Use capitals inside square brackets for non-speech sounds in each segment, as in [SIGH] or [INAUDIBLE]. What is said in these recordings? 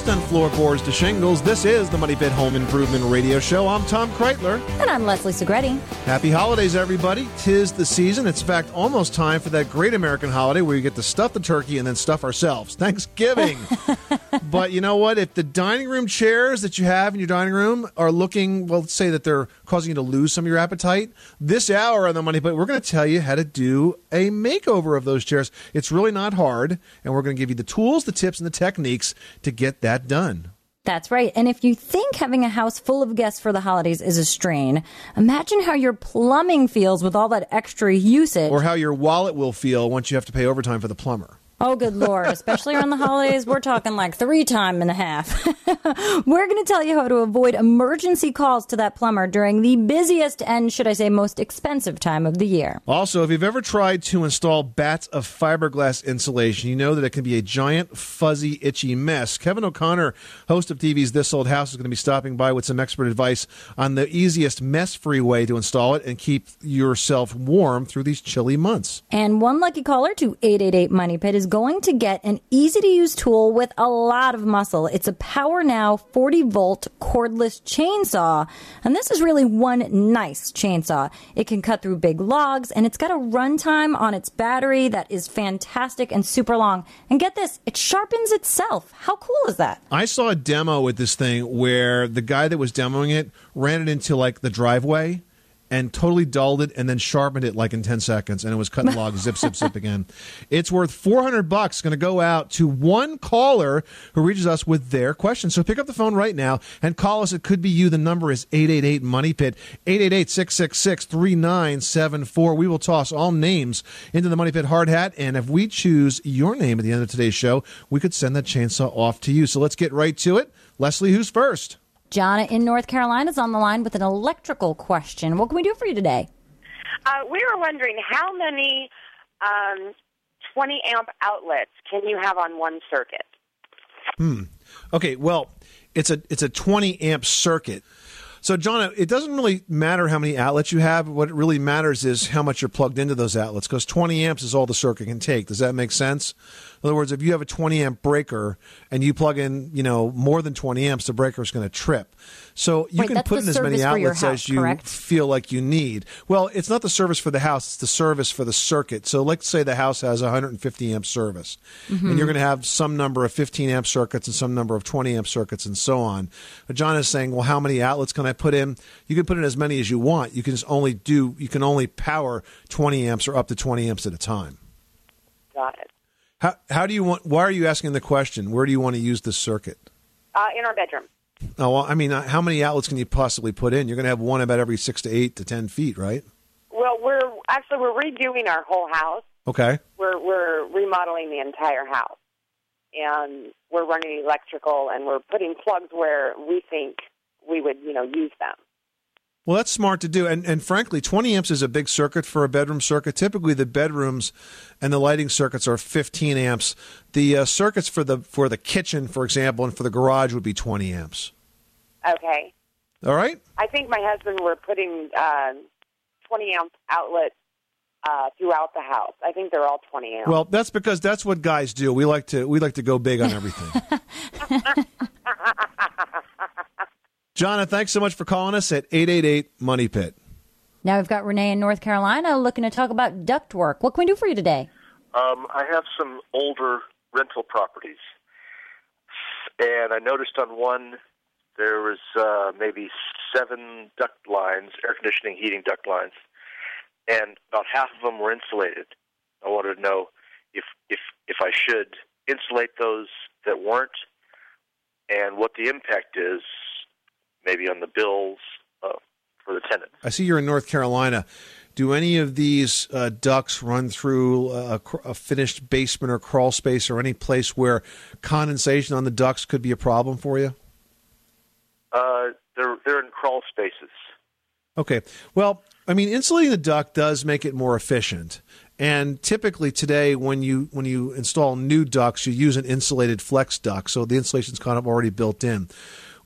Boston floorboards to shingles, this is the Money Pit Home Improvement Radio Show. I'm Tom Kraeutler. And I'm Leslie Segrete. Happy holidays, everybody. Tis the season. It's, in fact, almost time for that great American holiday where you get to stuff the turkey and then stuff ourselves. Thanksgiving. [LAUGHS] but you know what? If the dining room chairs that you have in your dining room are looking, well, let's say that they're causing you to lose some of your appetite, this hour on the Money Pit, we're going to tell you how to do a makeover of those chairs. It's really not hard, and we're going to give you the tools, the tips, and the techniques to get that done. That's right. And if you think having a house full of guests for the holidays is a strain, imagine how your plumbing feels with all that extra usage. Or how your wallet will feel once you have to pay overtime for the plumber. Oh, good lord! Especially around the holidays, we're talking like three time and a half. [LAUGHS] we're going to tell you how to avoid emergency calls to that plumber during the busiest and, should I say, most expensive time of the year. Also, if you've ever tried to install batts of fiberglass insulation, you know that it can be a giant, fuzzy, itchy mess. Kevin O'Connor, host of TV's This Old House, is going to be stopping by with some expert advice on the easiest mess-free way to install it and keep yourself warm through these chilly months. And one lucky caller to 888 Money Pit is going to get an easy to use tool with a lot of muscle. It's a PowerNow 40 volt cordless chainsaw. And this is really one nice chainsaw. It can cut through big logs and it's got a runtime on its battery that is fantastic and super long. And get this, it sharpens itself. How cool is that? I saw a demo with this thing where the guy that was demoing it ran it into like the driveway and totally dulled it and then sharpened it like in 10 seconds and it was cutting logs zip zip zip again. [LAUGHS] It's worth 400 bucks. Going to go out to one caller who reaches us with their question so pick up the phone right now and call us. It could be you. The number is 888 money pit. 888-666-3974 we will toss all names into the money pit hard hat and if we choose your name at the end of today's show we could send that chainsaw off to you. So let's get right to it. Leslie who's first Jonna in North Carolina is on the line with an electrical question. What can we do for you today? Uh, we were wondering how many um, 20 amp outlets can you have on one circuit? Hmm. Okay. Well, it's a it's a 20 amp circuit. So, John, it doesn't really matter how many outlets you have. What really matters is how much you're plugged into those outlets because 20 amps is all the circuit can take. Does that make sense? In other words, if you have a 20 amp breaker and you plug in, you know, more than 20 amps, the breaker is going to trip. So you Wait, can put in as many outlets house, as you correct? feel like you need. Well, it's not the service for the house; it's the service for the circuit. So, let's say the house has 150 amp service, Mm-hmm. and you're going to have some number of 15 amp circuits and some number of 20 amp circuits, and so on. But John is saying, well, how many outlets can I put in? You can put in as many as you want. You can just only do. You can only power 20 amps or up to 20 amps at a time. Got it. How, how do you want? Why are you asking the question? Where do you want to use the circuit? Uh, in our bedroom. Oh, well, I mean, uh, how many outlets can you possibly put in? You're going to have one about every six to eight to ten feet, right? Well, we're actually we're redoing our whole house. Okay. We're we're remodeling the entire house, and we're running electrical, and we're putting plugs where we think we would, you know, use them. Well, that's smart to do, and and frankly, 20 amps is a big circuit for a bedroom circuit. Typically, the bedrooms and the lighting circuits are 15 amps. The uh, circuits for the for the kitchen, for example, and for the garage would be 20 amps. Okay. All right. I think my husband were putting uh, 20 amp outlets uh, throughout the house. I think they're all 20 amps. Well, that's because that's what guys do. We like to we like to go big on everything. [LAUGHS] Jonna, thanks so much for calling us at 888 Money Pit. Now we've got Renee in North Carolina looking to talk about ductwork. What can we do for you today? Um, I have some older rental properties, and I noticed on one there was uh, maybe seven duct lines, air conditioning, heating duct lines, and about half of them were insulated. I wanted to know if if if I should insulate those that weren't, and what the impact is, maybe on the bills uh, for the tenant. I see you're in North Carolina. Do any of these uh, ducts run through a, a finished basement or crawl space or any place where condensation on the ducts could be a problem for you? Uh, they're they're in crawl spaces. Okay. Well, I mean, insulating the duct does make it more efficient. And typically today, when you when you install new ducts, you use an insulated flex duct, so the insulation's kind of already built in.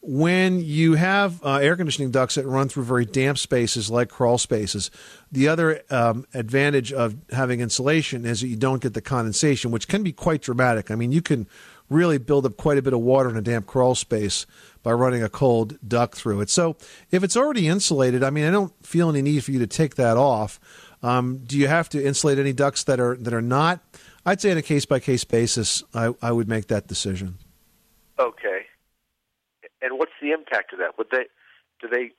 When you have uh, air conditioning ducts that run through very damp spaces like crawl spaces, the other um, advantage of having insulation is that you don't get the condensation, which can be quite dramatic. I mean, you can really build up quite a bit of water in a damp crawl space by running a cold duct through it. So if it's already insulated, I mean, I don't feel any need for you to take that off. Um, do you have to insulate any ducts that are that are not? I'd say on a case by case basis, I, I would make that decision. Okay. And what's the impact of that? Would they do they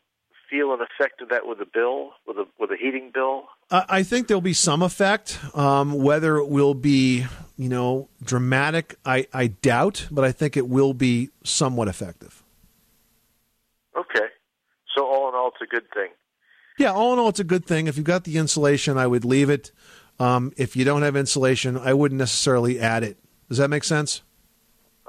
feel an effect of that with a bill, with a with a heating bill? I think there'll be some effect. Um, whether it will be, you know, dramatic, I, I doubt, but I think it will be somewhat effective. Okay. So all in all, it's a good thing. Yeah, all in all, it's a good thing. If you've got the insulation, I would leave it. Um, if you don't have insulation, I wouldn't necessarily add it. Does that make sense?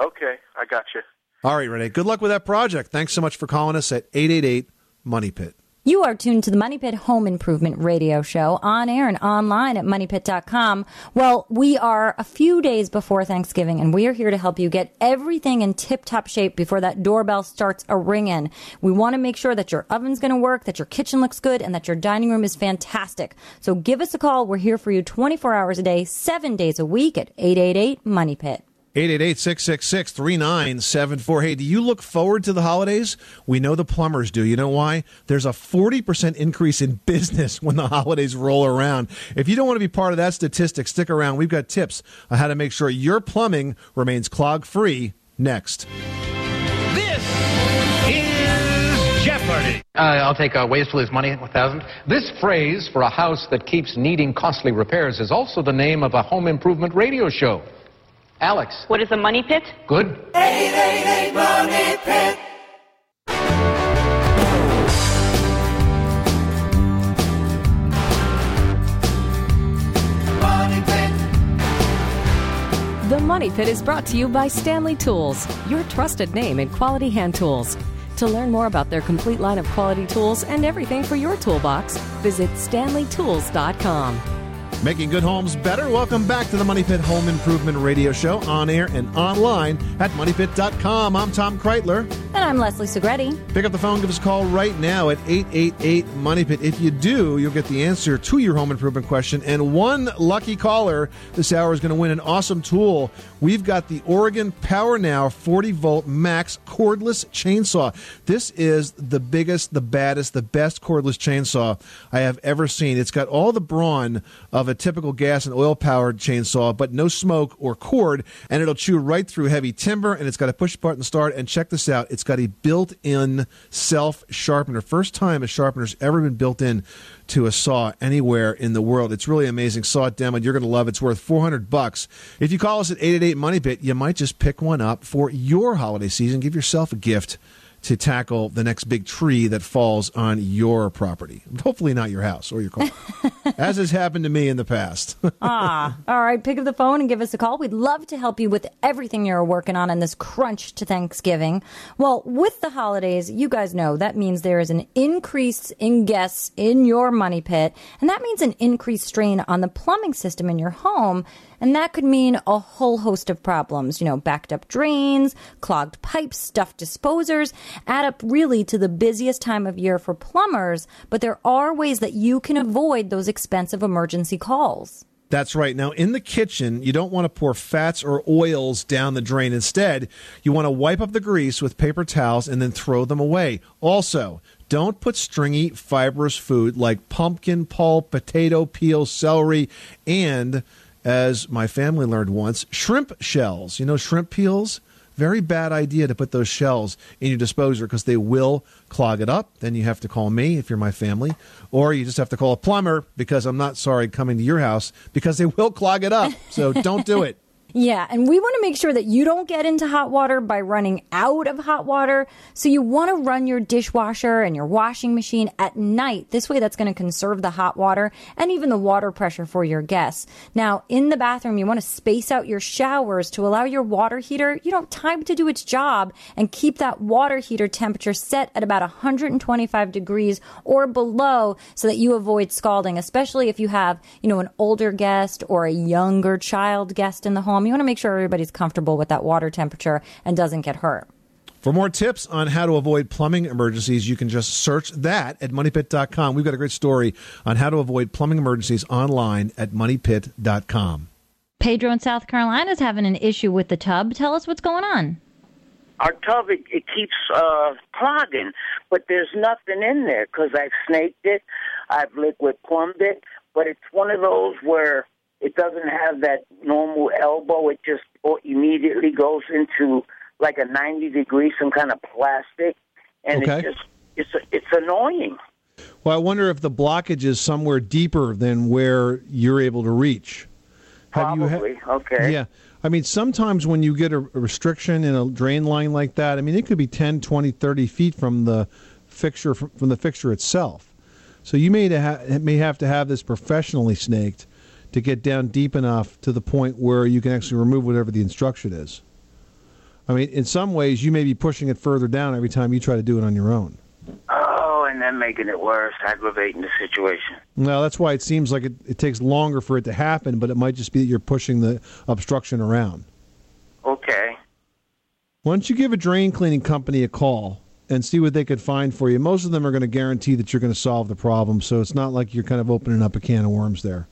Okay, I got you. All right, Renee. Good luck with that project. Thanks so much for calling us at 888 Money Pit. You are tuned to the Money Pit Home Improvement Radio Show on air and online at moneypit.com. Well, we are a few days before Thanksgiving and we are here to help you get everything in tip top shape before that doorbell starts a ringing. We want to make sure that your oven's going to work, that your kitchen looks good, and that your dining room is fantastic. So give us a call. We're here for you 24 hours a day, seven days a week at 888 Money Pit. 888-666-3974. Hey, do you look forward to the holidays? We know the plumbers do. You know why? There's a 40% increase in business [LAUGHS] when the holidays roll around. If you don't want to be part of that statistic, stick around. We've got tips on how to make sure your plumbing remains clog-free next. This is Jeopardy! Uh, I'll take uh, ways to lose money, 1000 This phrase for a house that keeps needing costly repairs is also the name of a home improvement radio show. Alex. What is a money pit? Good. 888 Money Pit. Money Pit. The Money Pit is brought to you by Stanley Tools, your trusted name in quality hand tools. To learn more about their complete line of quality tools and everything for your toolbox, visit stanleytools.com. Making good homes better. Welcome back to the Money Pit Home Improvement Radio Show on air and online at moneypit.com. I'm Tom Kraeutler. And I'm Leslie Segrete. Pick up the phone, give us a call right now at 888 Money Pit. If you do, you'll get the answer to your home improvement question. And one lucky caller this hour is going to win an awesome tool. We've got the Oregon PowerNow 40 volt max cordless chainsaw. This is the biggest, the baddest, the best cordless chainsaw I have ever seen. It's got all the brawn of a typical gas and oil powered chainsaw, but no smoke or cord, and it'll chew right through heavy timber. And it's got a push button start. And check this out it's got a built in self sharpener. First time a sharpener's ever been built in to a saw anywhere in the world. It's really amazing. Saw it demoed. You're going to love it. It's worth 400 bucks. If you call us at 888 Money Pit, you might just pick one up for your holiday season. Give yourself a gift to tackle the next big tree that falls on your property. Hopefully, not your house or your car, [LAUGHS] as has happened to me in the past. [LAUGHS] ah, all right. Pick up the phone and give us a call. We'd love to help you with everything you're working on in this crunch to Thanksgiving. Well, with the holidays, you guys know that means there is an increase in guests in your money pit, and that means an increased strain on the plumbing system in your home. And that could mean a whole host of problems, you know, backed up drains, clogged pipes, stuffed disposers, add up really to the busiest time of year for plumbers. But there are ways that you can avoid those expensive emergency calls. That's right. Now, in the kitchen, you don't want to pour fats or oils down the drain. Instead, you want to wipe up the grease with paper towels and then throw them away. Also, don't put stringy, fibrous food like pumpkin pulp, potato peel, celery, and as my family learned once, shrimp shells. You know, shrimp peels? Very bad idea to put those shells in your disposer because they will clog it up. Then you have to call me if you're my family, or you just have to call a plumber because I'm not sorry coming to your house because they will clog it up. So don't do it. Yeah, and we want to make sure that you don't get into hot water by running out of hot water. So you want to run your dishwasher and your washing machine at night. This way, that's going to conserve the hot water and even the water pressure for your guests. Now, in the bathroom, you want to space out your showers to allow your water heater, you know, time to do its job and keep that water heater temperature set at about 125 degrees or below so that you avoid scalding, especially if you have, you know, an older guest or a younger child guest in the home you want to make sure everybody's comfortable with that water temperature and doesn't get hurt. For more tips on how to avoid plumbing emergencies, you can just search that at moneypit.com. We've got a great story on how to avoid plumbing emergencies online at moneypit.com. Pedro in South Carolina is having an issue with the tub. Tell us what's going on. Our tub it, it keeps uh, clogging, but there's nothing in there because I've snaked it, I've liquid plumbed it, but it's one of those where it doesn't have that normal elbow. It just oh, immediately goes into like a 90 degree, some kind of plastic, and Okay. it just it's it's annoying. Well, I wonder if the blockage is somewhere deeper than where you're able to reach. Have you ha- Probably okay. Yeah. I mean, sometimes when you get a, restriction in a drain line like that, I mean, it could be 10, 20, 30 feet from the fixture from, from the fixture itself. So you may ha- may have to have this professionally snaked to get down deep enough to the point where you can actually remove whatever the instruction is. I mean, in some ways, you may be pushing it further down every time you try to do it on your own. Oh, and then making it worse, aggravating the situation. Well, that's why it seems like it, it takes longer for it to happen, but it might just be that you're pushing the obstruction around. Okay. Why don't you give a drain cleaning company a call and see what they could find for you? Most of them are going to guarantee that you're going to solve the problem, so it's not like you're kind of opening up a can of worms there.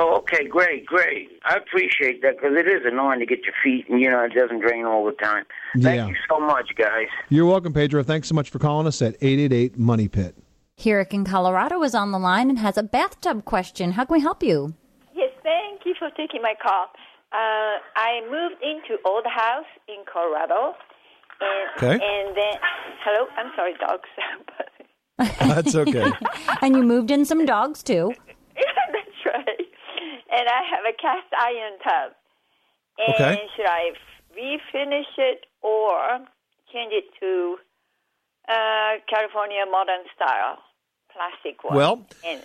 Oh, okay, great, great. I appreciate that because it is annoying to get your feet and you know it doesn't drain all the time. Thank Yeah. you so much, guys. You're welcome, Pedro. Thanks so much for calling us at 888 Money Pit. Herrick in Colorado is on the line and has a bathtub question. How can we help you? Yes, thank you for taking my call. Uh, I moved into old house in Colorado, and Okay. and then hello, I'm sorry, dogs. [LAUGHS] That's okay. [LAUGHS] and you moved in some dogs too. And I have a cast iron tub. And Okay. should I refinish it or change it to uh, California modern style plastic one? Well, and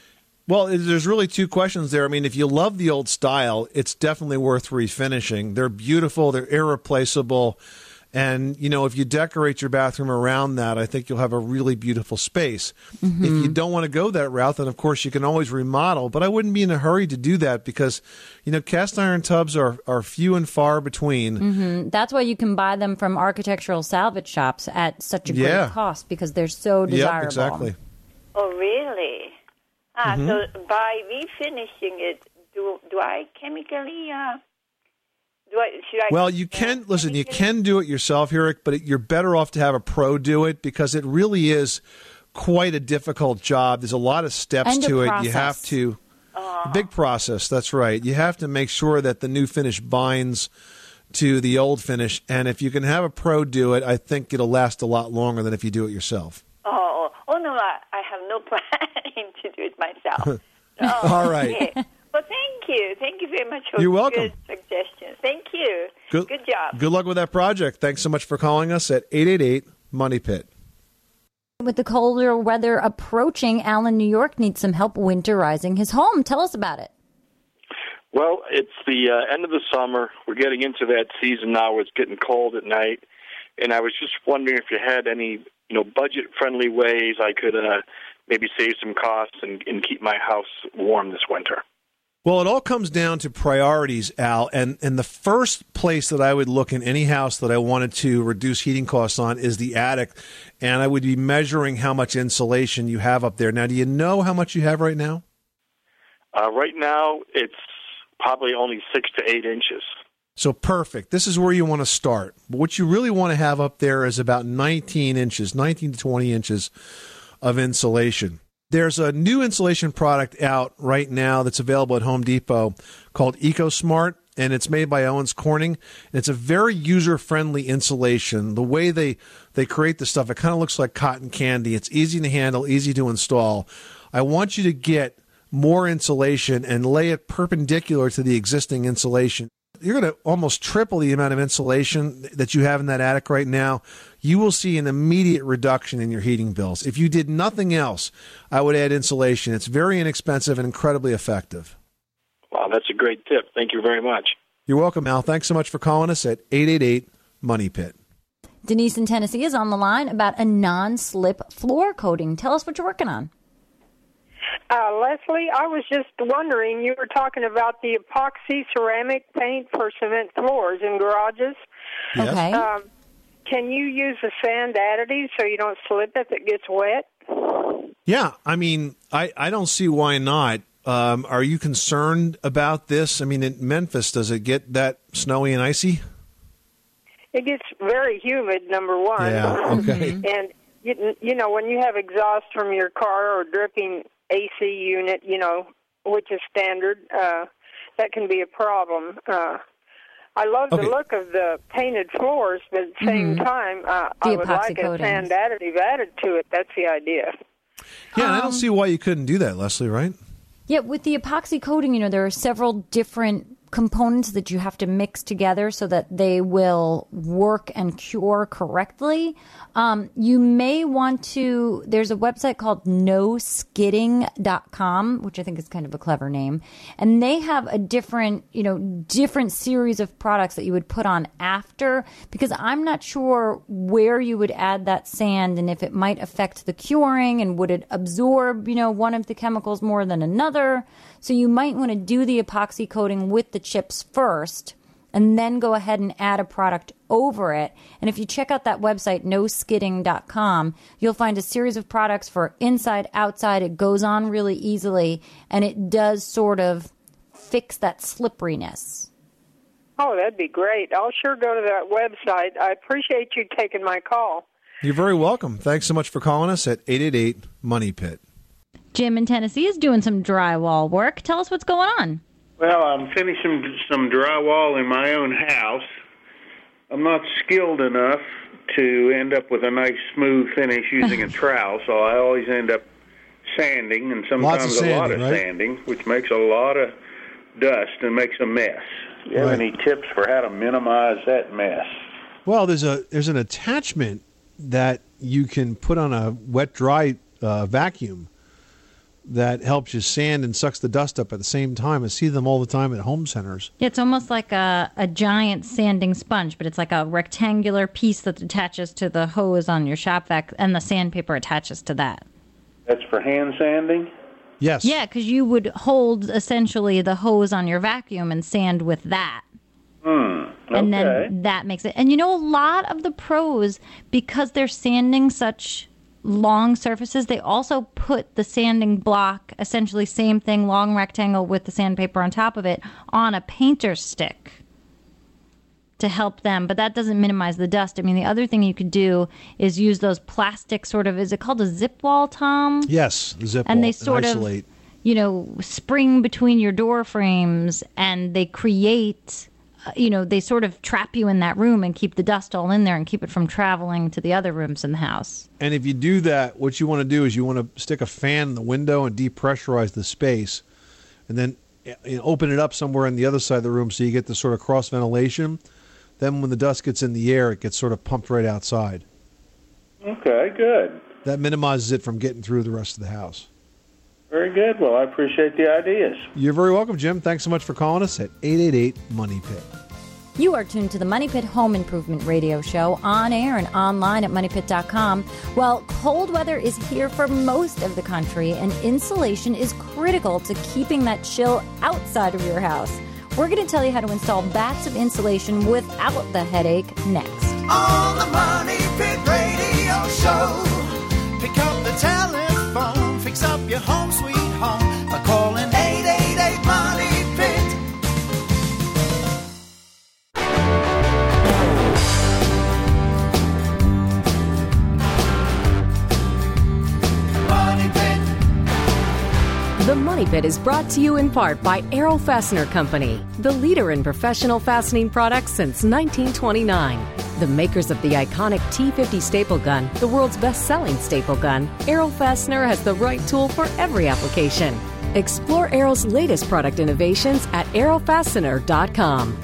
Well, there's really two questions there. I mean, if you love the old style, it's definitely worth refinishing. They're beautiful, they're irreplaceable. And, you know, if you decorate your bathroom around that, I think you'll have a really beautiful space. If you don't want to go that route, then of course you can always remodel, but I wouldn't be in a hurry to do that because, you know, cast iron tubs are, are few and far between. hmm That's why you can buy them from architectural salvage shops at such a great Yeah. cost because they're so desirable. Yep, exactly. oh, really? Ah, Mhm. so by refinishing it, do do I chemically? Uh, do I should I? Well, you can listen. You can do it yourself, Eric, but it, you're better off to have a pro do it because it really is quite a difficult job. There's a lot of steps And a to it. You have to a big process. That's right. You have to make sure that the new finish binds to the old finish, and if you can have a pro do it, I think it'll last a lot longer than if you do it yourself. Oh, oh no, I, I have no [LAUGHS] plan to do it myself. [LAUGHS] Oh, All right. okay. Well, thank you. Thank you very much for You're welcome. good suggestions. Thank you. Good, Good job. Good luck with that project. Thanks so much for calling us at 888 Money Pit. With the colder weather approaching, Alan, New York needs some help winterizing his home. Tell us about it. Well, it's the uh, end of the summer. We're getting into that season now where it's getting cold at night. And I was just wondering if you had any, you know, budget-friendly ways I could uh, maybe save some costs and, and keep my house warm this winter. Well, it all comes down to priorities, Al. And and the first place that I would look in any house that I wanted to reduce heating costs on is the attic, and I would be measuring how much insulation you have up there. Now, do you know how much you have right now? Uh, right now, it's probably only six to eight inches. So perfect. This is where you want to start. But what you really want to have up there is about 19 inches, 19 to 20 inches of insulation. There's a new insulation product out right now that's available at Home Depot called EcoSmart, and it's made by Owens Corning. And it's a very user-friendly insulation. The way they they create the stuff, it kind of looks like cotton candy. It's easy to handle, easy to install. I want you to get more insulation and lay it perpendicular to the existing insulation. You're going to almost triple the amount of insulation that you have in that attic right now. You will see an immediate reduction in your heating bills. If you did nothing else, I would add insulation. It's very inexpensive and incredibly effective. Wow, that's a great tip. Thank you very much. You're welcome, Al. Thanks so much for calling us at 888 Money Pit. Denise in Tennessee is on the line about a non slip floor coating. Tell us what you're working on. Uh, Leslie, I was just wondering, you were talking about the epoxy ceramic paint for cement floors in garages. Yes. Okay. Um, can you use the sand additive so you don't slip if it gets wet? Yeah, I mean, I, I don't see why not. Um, are you concerned about this? I mean, in Memphis, does it get that snowy and icy? It gets very humid. Number one. Yeah, okay. [LAUGHS] and you, you know when you have exhaust from your car or dripping AC unit, you know which is standard, uh, that can be a problem. Uh, I love Okay. the look of the painted floors, but at the same Mhm. time, uh, The I would epoxy like a coatings. sand additive added to it. That's the idea. Yeah, and I Um, don't see why you couldn't do that, Leslie. Right? Yeah, with the epoxy coating, you know, there are several different components that you have to mix together so that they will work and cure correctly. Um, you may want to, there's a website called noskidding.com, which I think is kind of a clever name. And they have a different, you know, different series of products that you would put on after because I'm not sure where you would add that sand and if it might affect the curing and would it absorb, you know, one of the chemicals more than another. So you might want to do the epoxy coating with the chips first and then go ahead and add a product over it. And if you check out that website, noskidding.com, you'll find a series of products for inside, outside. It goes on really easily and it does sort of fix that slipperiness. Oh, that'd be great. I'll sure go to that website. I appreciate you taking my call. You're very welcome. Thanks so much for calling us at 888 Money Pit. Jim in Tennessee is doing some drywall work. Tell us what's going on. Well, I'm finishing some drywall in my own house. I'm not skilled enough to end up with a nice smooth finish using a [LAUGHS] trowel, so I always end up sanding and Lots of sometimes a lot of right? sanding, which makes a lot of dust and makes a mess. Do You have Right. any tips for how to minimize that mess? Well, there's a there's an attachment that you can put on a wet dry uh, vacuum that helps you sand and sucks the dust up at the same time. I see them all the time at home centers. It's almost like a, a giant sanding sponge, but it's like a rectangular piece that attaches to the hose on your shop vac, and the sandpaper attaches to that. That's for hand sanding? Yes. Yeah, because you would hold essentially the hose on your vacuum and sand with that. Hmm. And then that makes it. And you know, a lot of the pros, because they're sanding such long surfaces, they also put the sanding block, essentially same thing, long rectangle with the sandpaper on top of it, on a painter's stick to help them. But that doesn't minimize the dust. I mean, the other thing you could do is use those plastic sort of, is it called a zip wall, Tom? Yes, zip and wall they sort isolate. of you know spring between your door frames and they create you know they sort of trap you in that room and keep the dust all in there and keep it from traveling to the other rooms in the house And if you do that, what you want to do is you want to stick a fan in the window and depressurize the space, and then eh, you know, open it up somewhere on the other side of the room so you get the sort of cross ventilation. Then when the dust gets in the air, it gets sort of pumped right outside. Okay, good. That minimizes it from getting through the rest of the house. Very good. Well, I appreciate the ideas. You're very welcome, Jim. Thanks so much for calling us at 888 Money Pit. You are tuned to the Money Pit Home Improvement Radio Show on air and online at moneypit.com. Well, cold weather is here for most of the country, and insulation is critical to keeping that chill outside of your house. We're going to tell you how to install batts of insulation without the headache next. On the Money Pit Radio Show. Pick up the telephone, home sweet home by calling 888 Money Pit. Money Pit. The Money Pit is brought to you in part by Arrow Fastener Company, the leader in professional fastening products since 1929. The makers of the iconic T50 staple gun, the world's best selling staple gun, Arrow Fastener has the right tool for every application. Explore Arrow's latest product innovations at arrowfastener.com.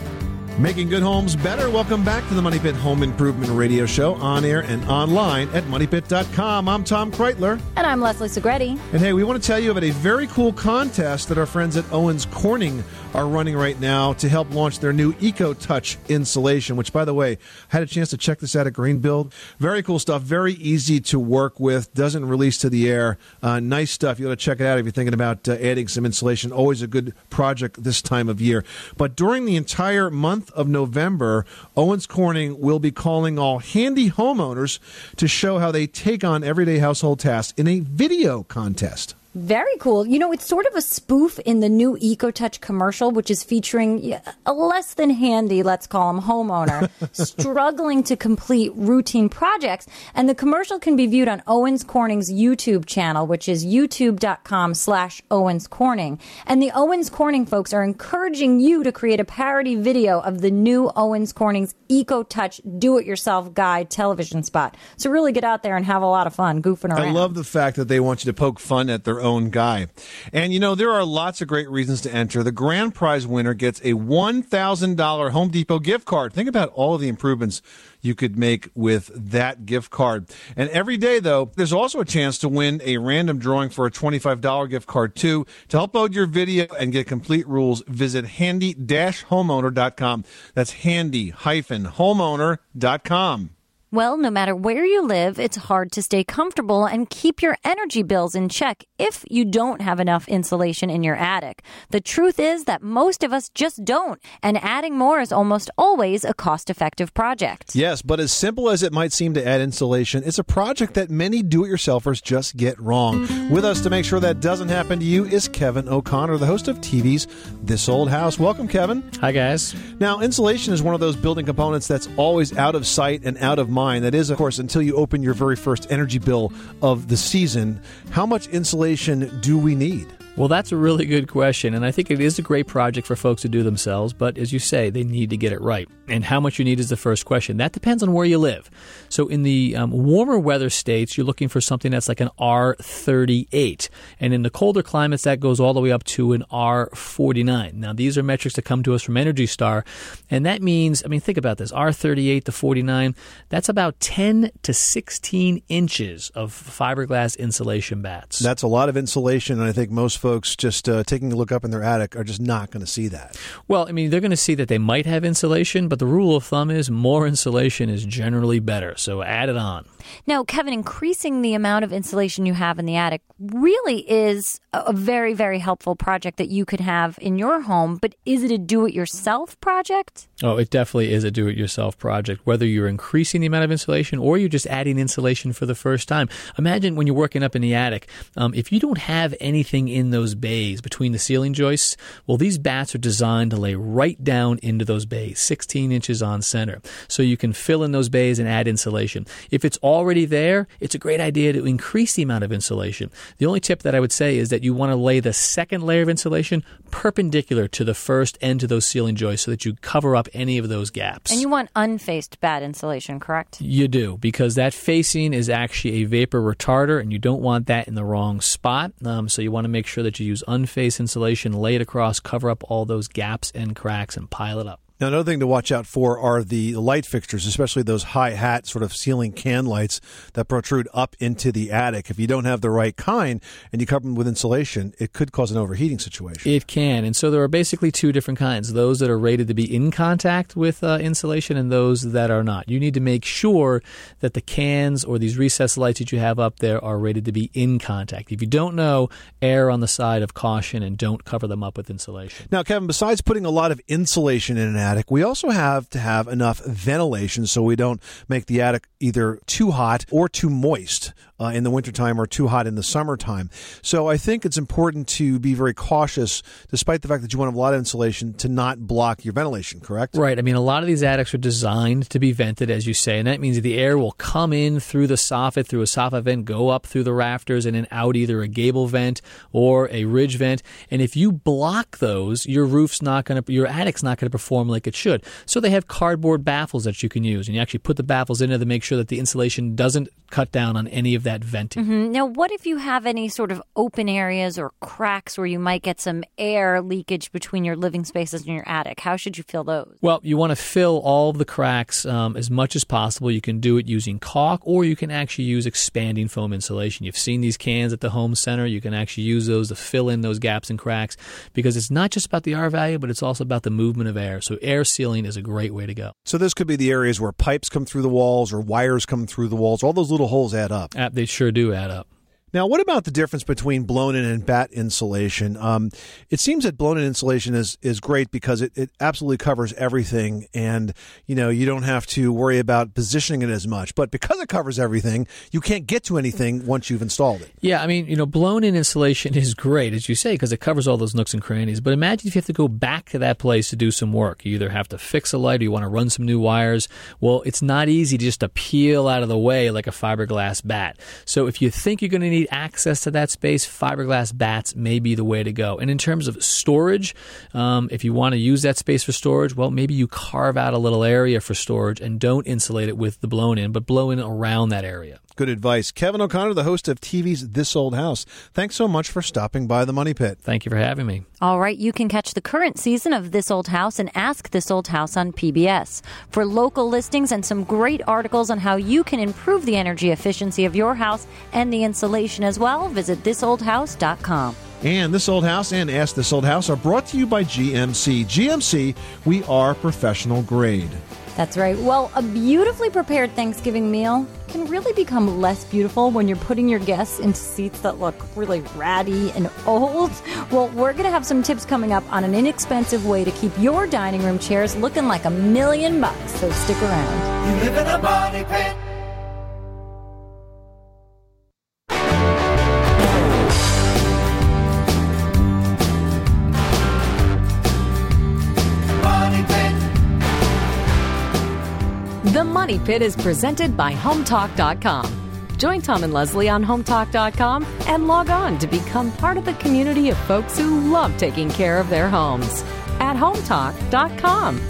Making good homes better. Welcome back to the Money Pit Home Improvement Radio Show on air and online at moneypit.com. I'm Tom Kraeutler. And I'm Leslie Segrete. And hey, we want to tell you about a very cool contest that our friends at Owens Corning are running right now to help launch their new EcoTouch insulation, which, by the way, I had a chance to check this out at Greenbuild. Very cool stuff, very easy to work with, doesn't release to the air. Uh, nice stuff. You ought to check it out if you're thinking about uh, adding some insulation. Always a good project this time of year. But during the entire month of November, Owens Corning will be calling all handy homeowners to show how they take on everyday household tasks in a video contest. Very cool. You know, it's sort of a spoof in the new EcoTouch commercial, which is featuring a less than handy, let's call him homeowner, [LAUGHS] struggling to complete routine projects. And the commercial can be viewed on Owens Corning's YouTube channel, which is youtube.com slash Owens Corning. And the Owens Corning folks are encouraging you to create a parody video of the new Owens Corning's EcoTouch do-it-yourself guide television spot. So really get out there and have a lot of fun goofing around. I love the fact that they want you to poke fun at their own guy. And you know, there are lots of great reasons to enter. The grand prize winner gets a $1,000 Home Depot gift card. Think about all of the improvements you could make with that gift card. And every day, though, there's also a chance to win a random drawing for a $25 gift card, too. To help load your video and get complete rules, visit handy-homeowner.com. That's handy-homeowner.com. Well, no matter where you live, it's hard to stay comfortable and keep your energy bills in check if you don't have enough insulation in your attic. The truth is that most of us just don't, and adding more is almost always a cost effective project. Yes, but as simple as it might seem to add insulation, it's a project that many do it yourselfers just get wrong. With us to make sure that doesn't happen to you is Kevin O'Connor, the host of TV's This Old House. Welcome, Kevin. Hi, guys. Now, insulation is one of those building components that's always out of sight and out of mind. That is, of course, until you open your very first energy bill of the season. How much insulation do we need? Well, that's a really good question, and I think it is a great project for folks to do themselves, but as you say, they need to get it right. And how much you need is the first question. That depends on where you live. So, in the um, warmer weather states, you're looking for something that's like an R38. And in the colder climates, that goes all the way up to an R49. Now, these are metrics that come to us from Energy Star, and that means, I mean, think about this R38 to 49, that's about 10 to 16 inches of fiberglass insulation batts. That's a lot of insulation, and I think most folks just uh, taking a look up in their attic are just not going to see that. Well, I mean, they're going to see that they might have insulation, but the rule of thumb is more insulation is generally better. So add it on. Now, Kevin, increasing the amount of insulation you have in the attic really is a very, very helpful project that you could have in your home. But is it a do it yourself project? Oh, it definitely is a do it yourself project. Whether you're increasing the amount of insulation or you're just adding insulation for the first time. Imagine when you're working up in the attic, um, if you don't have anything in those bays between the ceiling joists, well, these batts are designed to lay right down into those bays, 16 inches on center. So you can fill in those bays and add insulation. If it's already there, it's a great idea to increase the amount of insulation. The only tip that I would say is that you want to lay the second layer of insulation perpendicular to the first end to those ceiling joists so that you cover up any of those gaps. And you want unfaced batt insulation, correct? You do, because that facing is actually a vapor retarder, and you don't want that in the wrong spot. Um, so you want to make sure that you use unfaced insulation, lay it across, cover up all those gaps and cracks, and pile it up. Now, another thing to watch out for are the light fixtures, especially those high hat sort of ceiling can lights that protrude up into the attic. If you don't have the right kind and you cover them with insulation, it could cause an overheating situation. It can. And so there are basically two different kinds those that are rated to be in contact with uh, insulation and those that are not. You need to make sure that the cans or these recessed lights that you have up there are rated to be in contact. If you don't know, err on the side of caution and don't cover them up with insulation. Now, Kevin, besides putting a lot of insulation in an attic, we also have to have enough ventilation so we don't make the attic either too hot or too moist uh, in the wintertime or too hot in the summertime. So I think it's important to be very cautious, despite the fact that you want a lot of insulation, to not block your ventilation, correct? Right. I mean, a lot of these attics are designed to be vented, as you say, and that means the air will come in through the soffit, through a soffit vent, go up through the rafters, and then out either a gable vent or a ridge vent. And if you block those, your roof's not going to, your attic's not going to perform like it should. So they have cardboard baffles that you can use, and you actually put the baffles in there to make sure that the insulation doesn't cut down on any of that venting. hmm Now, what if you have any sort of open areas or cracks where you might get some air leakage between your living spaces and your attic? How should you fill those? Well, you want to fill all of the cracks um, as much as possible. You can do it using caulk, or you can actually use expanding foam insulation. You've seen these cans at the home center. You can actually use those to fill in those gaps and cracks because it's not just about the R value, but it's also about the movement of air. So, air sealing is a great way to go. So this could be the areas where pipes come through the walls or wires come through the walls. All those little holes add up. Uh, They sure do add up. Now, what about the difference between blown in and batt insulation? Um, it seems that blown in insulation is, is great because it, it absolutely covers everything and, you know, you don't have to worry about positioning it as much. But because it covers everything, you can't get to anything once you've installed it. Yeah, I mean, you know, blown in insulation is great, as you say, because it covers all those nooks and crannies. But imagine if you have to go back to that place to do some work. You either have to fix a light or you want to run some new wires. Well, it's not easy to just to peel out of the way like a fiberglass batt. So if you think you're going to need access to that space, fiberglass batts may be the way to go. And in terms of storage, um, if you want to use that space for storage, well, maybe you carve out a little area for storage and don't insulate it with the blown in, but blow in around that area. Good advice. Kevin O'Connor, the host of TV's This Old House. Thanks so much for stopping by the Money Pit. Thank you for having me. All right, you can catch the current season of This Old House and Ask This Old House on PBS. For local listings and some great articles on how you can improve the energy efficiency of your house and the insulation as well, visit thisoldhouse.com. And This Old House and Ask This Old House are brought to you by GMC. GMC, we are professional grade. That's right. Well, a beautifully prepared Thanksgiving meal can really become less beautiful when you're putting your guests into seats that look really ratty and old. Well, we're going to have some tips coming up on an inexpensive way to keep your dining room chairs looking like a million bucks, so stick around. Money Pit is presented by HomeTalk.com. Join Tom and Leslie on HomeTalk.com and log on to become part of the community of folks who love taking care of their homes at HomeTalk.com.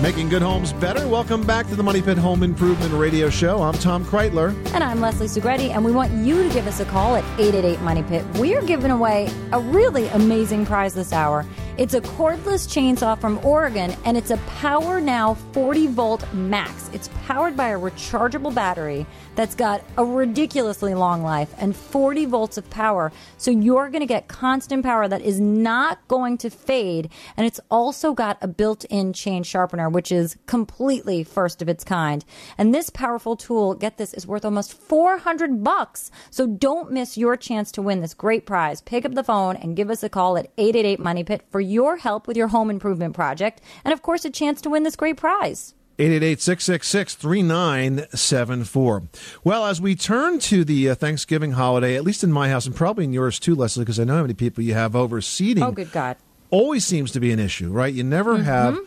Making good homes better. Welcome back to the Money Pit Home Improvement Radio Show. I'm Tom Kraeutler. And I'm Leslie Segrete, and we want you to give us a call at 888 Money Pit. We are giving away a really amazing prize this hour. It's a cordless chainsaw from Oregon, and it's a PowerNow 40 volt max. It's powered by a rechargeable battery that's got a ridiculously long life and 40 volts of power. So you're going to get constant power that is not going to fade. And it's also got a built in chain sharpener, which is completely first of its kind. And this powerful tool, get this, is worth almost 400 bucks. So don't miss your chance to win this great prize. Pick up the phone and give us a call at 888 Money Pit for your help with your home improvement project. And of course, a chance to win this great prize. 888-666-3974. Well, as we turn to the uh, Thanksgiving holiday, at least in my house and probably in yours too, Leslie, because I know how many people you have over seating. Oh, good God. Always seems to be an issue, right? You never have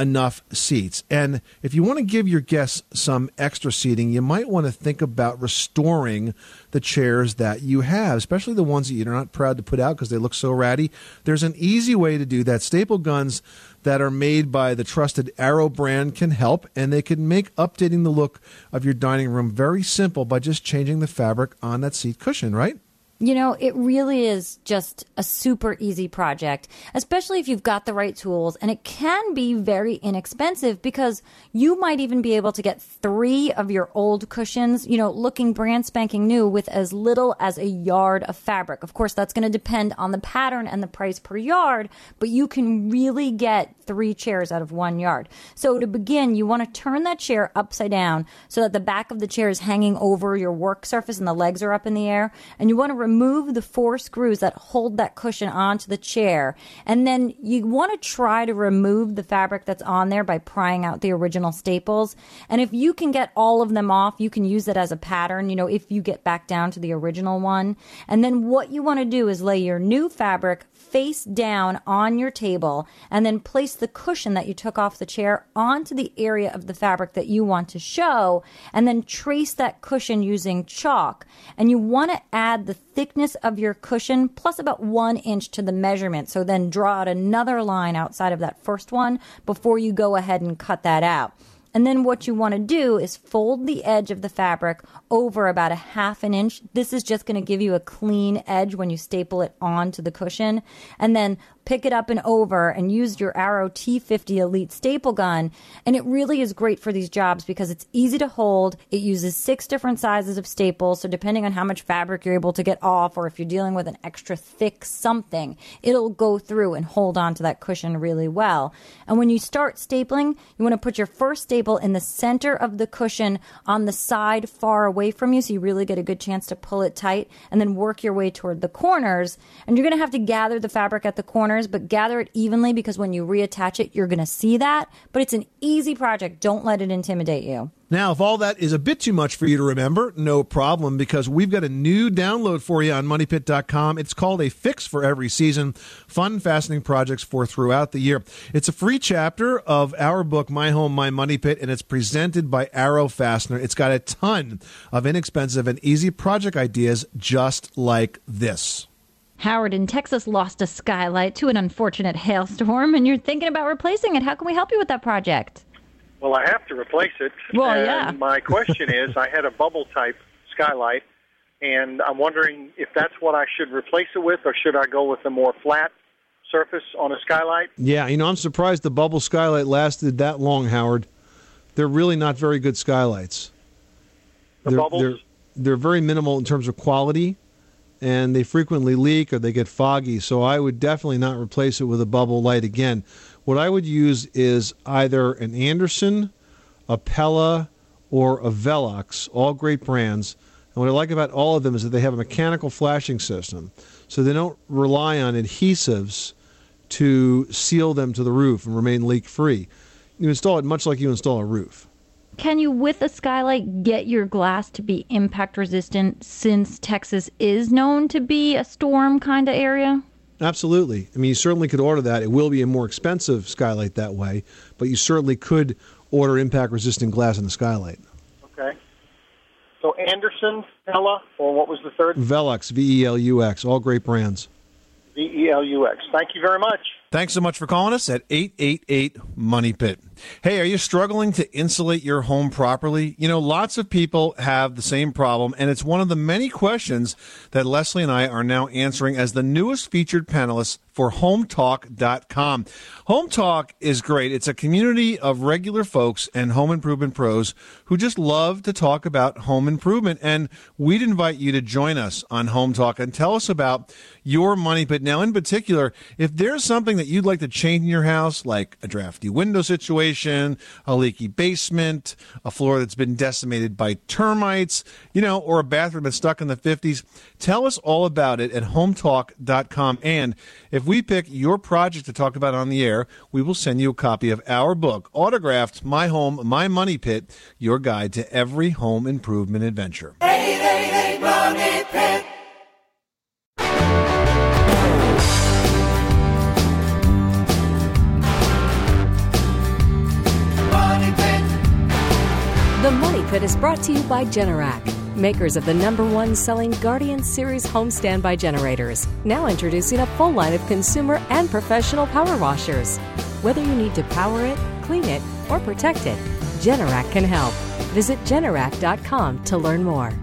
enough seats. And if you want to give your guests some extra seating, you might want to think about restoring the chairs that you have, especially the ones that you're not proud to put out because they look so ratty. There's an easy way to do that. Staple guns that are made by the trusted Arrow brand can help, and they can make updating the look of your dining room very simple by just changing the fabric on that seat cushion, right? You know, it really is just a super easy project, especially if you've got the right tools. And it can be very inexpensive because you might even be able to get three of your old cushions, you know, looking brand spanking new with as little as a yard of fabric. Of course, that's going to depend on the pattern and the price per yard, but you can really get three chairs out of one yard. So to begin, you want to turn that chair upside down so that the back of the chair is hanging over your work surface and the legs are up in the air. And you want to remove the four screws that hold that cushion onto the chair. And then you want to try to remove the fabric that's on there by prying out the original staples. And if you can get all of them off, you can use it as a pattern, you know, if you get back down to the original one. And then what you want to do is lay your new fabric face down on your table and then place the cushion that you took off the chair onto the area of the fabric that you want to show and then trace that cushion using chalk. And you want to add the thickness of your cushion plus about one inch to the measurement. So then draw out another line outside of that first one before you go ahead and cut that out. And then what you want to do is fold the edge of the fabric over about a half an inch. This is just going to give you a clean edge when you staple it onto the cushion. And then pick it up and over and use your Arrow T50 Elite staple gun. And it really is great for these jobs because it's easy to hold. It uses six different sizes of staples. So depending on how much fabric you're able to get off or if you're dealing with an extra thick something, it'll go through and hold on to that cushion really well. And when you start stapling, you want to put your first staple staple in the center of the cushion on the side far away from you so you really get a good chance to pull it tight and then work your way toward the corners. And you're going to have to gather the fabric at the corners, but gather it evenly because when you reattach it, you're going to see that. But it's an easy project. Don't let it intimidate you. Now, if all that is a bit too much for you to remember, no problem, because we've got a new download for you on MoneyPit.com. It's called A Fix for Every Season Fun Fastening Projects for Throughout the Year. It's a free chapter of our book, My Home, My Money Pit, and it's presented by Arrow Fastener. It's got a ton of inexpensive and easy project ideas just like this. Howard in Texas lost a skylight to an unfortunate hailstorm, and you're thinking about replacing it. How can we help you with that project? Well, I have to replace it. Well, and yeah. my question is, I had a bubble type skylight, and I'm wondering if that's what I should replace it with, or should I go with a more flat surface on a skylight? Yeah, you know, I'm surprised the bubble skylight lasted that long, Howard. They're really not very good skylights. The they're, bubbles? They're, they're very minimal in terms of quality, and they frequently leak or they get foggy. So I would definitely not replace it with a bubble light again. What I would use is either an Andersen, a Pella, or a Velux, all great brands. And what I like about all of them is that they have a mechanical flashing system. So they don't rely on adhesives to seal them to the roof and remain leak free. You install it much like you install a roof. Can you, with a skylight, get your glass to be impact resistant since Texas is known to be a storm kind of area? Absolutely. I mean, you certainly could order that. It will be a more expensive skylight that way, but you certainly could order impact resistant glass in the skylight. Okay. So Andersen, Pella, or what was the third? Velux, V E L U X, all great brands. V E L U X. Thank you very much. Thanks so much for calling us at 888 Money Pit. Hey, are you struggling to insulate your home properly? You know, lots of people have the same problem, and it's one of the many questions that Leslie and I are now answering as the newest featured panelists for HomeTalk.com. Home Talk is great. It's a community of regular folks and home improvement pros who just love to talk about home improvement. And we'd invite you to join us on Home Talk and tell us about your money pit. Now, in particular, if there's something that you'd like to change in your house, like a drafty window situation, a leaky basement, a floor that's been decimated by termites, you know, or a bathroom that's stuck in the 50s, tell us all about it at hometalk.com. And if we pick your project to talk about on the air, we will send you a copy of our book, autographed My Home, My Money Pit, your guide to every home improvement adventure. 888 Money Pit. The Money Pit is brought to you by Generac, makers of the number one selling Guardian Series home standby generators. Now introducing a full line of consumer and professional power washers. Whether you need to power it, clean it, or protect it, Generac can help. Visit Generac.com to learn more.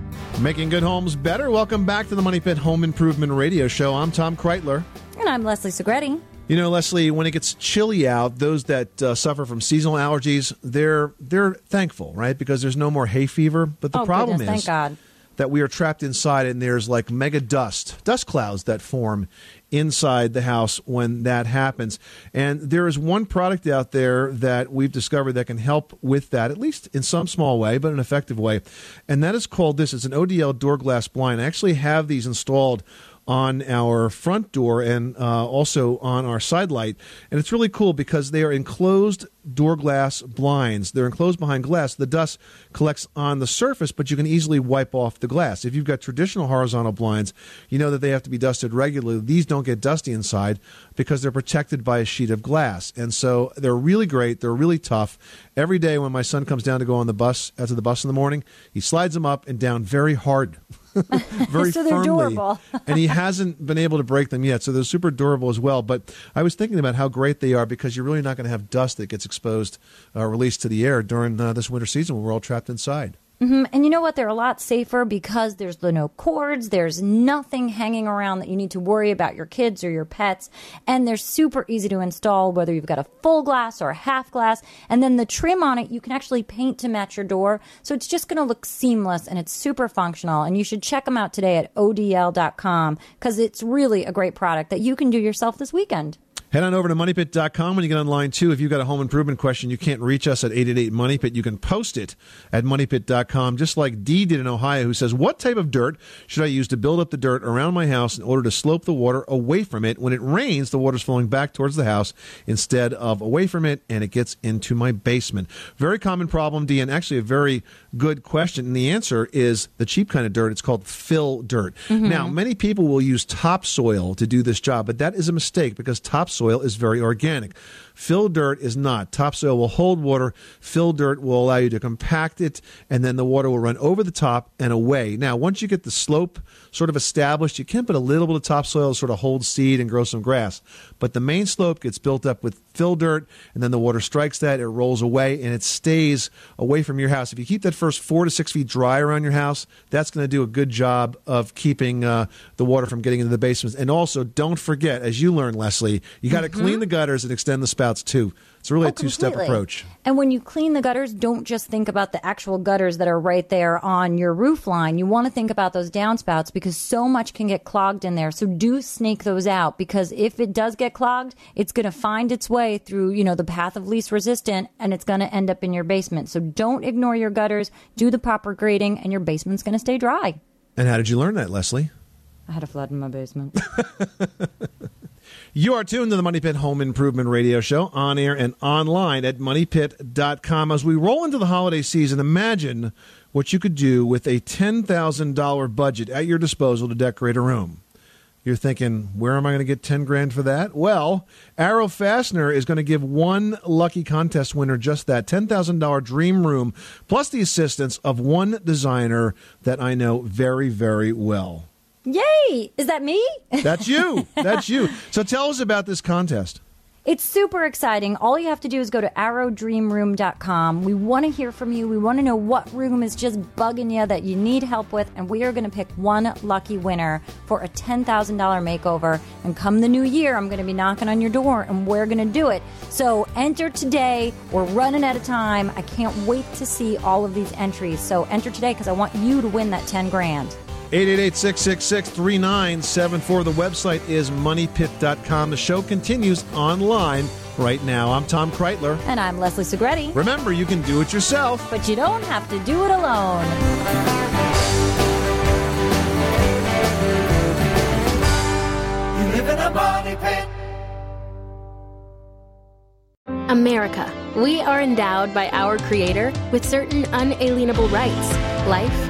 Making good homes better. Welcome back to the Money Pit Home Improvement Radio Show. I'm Tom Kraeutler. And I'm Leslie Segrete. You know, Leslie, when it gets chilly out, those that uh, suffer from seasonal allergies, they're they're thankful, right? Because there's no more hay fever. But the oh, problem goodness, is that we are trapped inside and there's like mega dust, dust clouds that form inside the house when that happens. And there is one product out there that we've discovered that can help with that, at least in some small way, but an effective way. And that is called this. It's an ODL door glass blind. I actually have these installed on our front door and uh, also on our side light. And it's really cool because they are enclosed door glass blinds. They're enclosed behind glass. The dust collects on the surface, but you can easily wipe off the glass. If you've got traditional horizontal blinds, you know that they have to be dusted regularly. These don't get dusty inside because they're protected by a sheet of glass. And so they're really great. They're really tough. Every day when my son comes down to go on the bus, out to the bus in the morning, he slides them up and down very hard. [LAUGHS] [LAUGHS] very So they're firmly. durable. and he hasn't been able to break them yet. So they're super durable as well. But I was thinking about how great they are because you're really not going to have dust that gets exposed, uh, released to the air during uh, this winter season when we're all trapped inside. Hmm And you know what? They're a lot safer because there's the no cords. There's nothing hanging around that you need to worry about your kids or your pets. And they're super easy to install, whether you've got a full glass or a half glass. And then the trim on it, you can actually paint to match your door. So it's just going to look seamless and it's super functional. And you should check them out today at odl.com because it's really a great product that you can do yourself this weekend. Head on over to moneypit.com when you get online too. If you've got a home improvement question, you can't reach us at 888 MoneyPit. You can post it at moneypit.com, just like Dee did in Ohio, who says, What type of dirt should I use to build up the dirt around my house in order to slope the water away from it? When it rains, the water's flowing back towards the house instead of away from it, and it gets into my basement. Very common problem, Dee, and actually a very good question. And the answer is the cheap kind of dirt. It's called fill dirt. Mhm. Now, many people will use topsoil to do this job, but that is a mistake because topsoil is very organic. Fill dirt is not. Topsoil will hold water. Fill dirt will allow you to compact it, and then the water will run over the top and away. Now, once you get the slope sort of established, you can put a little bit of topsoil to sort of hold seed and grow some grass. But the main slope gets built up with fill dirt, and then the water strikes that, it rolls away, and it stays away from your house. If you keep that first four to six feet dry around your house, that's going to do a good job of keeping uh, the water from getting into the basements. And also, don't forget, as you learned, Leslie, you got to Mhm. clean the gutters and extend the spouts too. It's really a oh, two step approach. And when you clean the gutters, don't just think about the actual gutters that are right there on your roof line. You want to think about those downspouts because so much can get clogged in there. So do snake those out because if it does get clogged, it's going to find its way through, you know, the path of least resistant and it's going to end up in your basement. So don't ignore your gutters, do the proper grading and your basement's going to stay dry. And how did you learn that, Leslie? I had a flood in my basement. [LAUGHS] You are tuned to the Money Pit Home Improvement Radio Show on air and online at moneypit.com. As we roll into the holiday season, imagine what you could do with a $10,000 budget at your disposal to decorate a room. You're thinking, where am I going to get 10 grand for that? Well, Arrow Fastener is going to give one lucky contest winner just that $10,000 dream room, plus the assistance of one designer that I know very, very well. Yay! Is that me? That's you. [LAUGHS] That's you. So tell us about this contest. It's super exciting. All you have to do is go to arrowdreamroom.com. We want to hear from you. We want to know what room is just bugging you that you need help with, and we are going to pick one lucky winner for a $10,000 makeover. And come the new year, I'm going to be knocking on your door, and we're going to do it. So enter today. We're running out of time. I can't wait to see all of these entries. So enter today because I want you to win that 10 grand. 888-666-3974. The website is moneypit.com. The show continues online right now. I'm Tom Kraeutler. And I'm Leslie Segrete. Remember, you can do it yourself. But you don't have to do it alone. You live in a money pit. America. We are endowed by our Creator with certain unalienable rights life,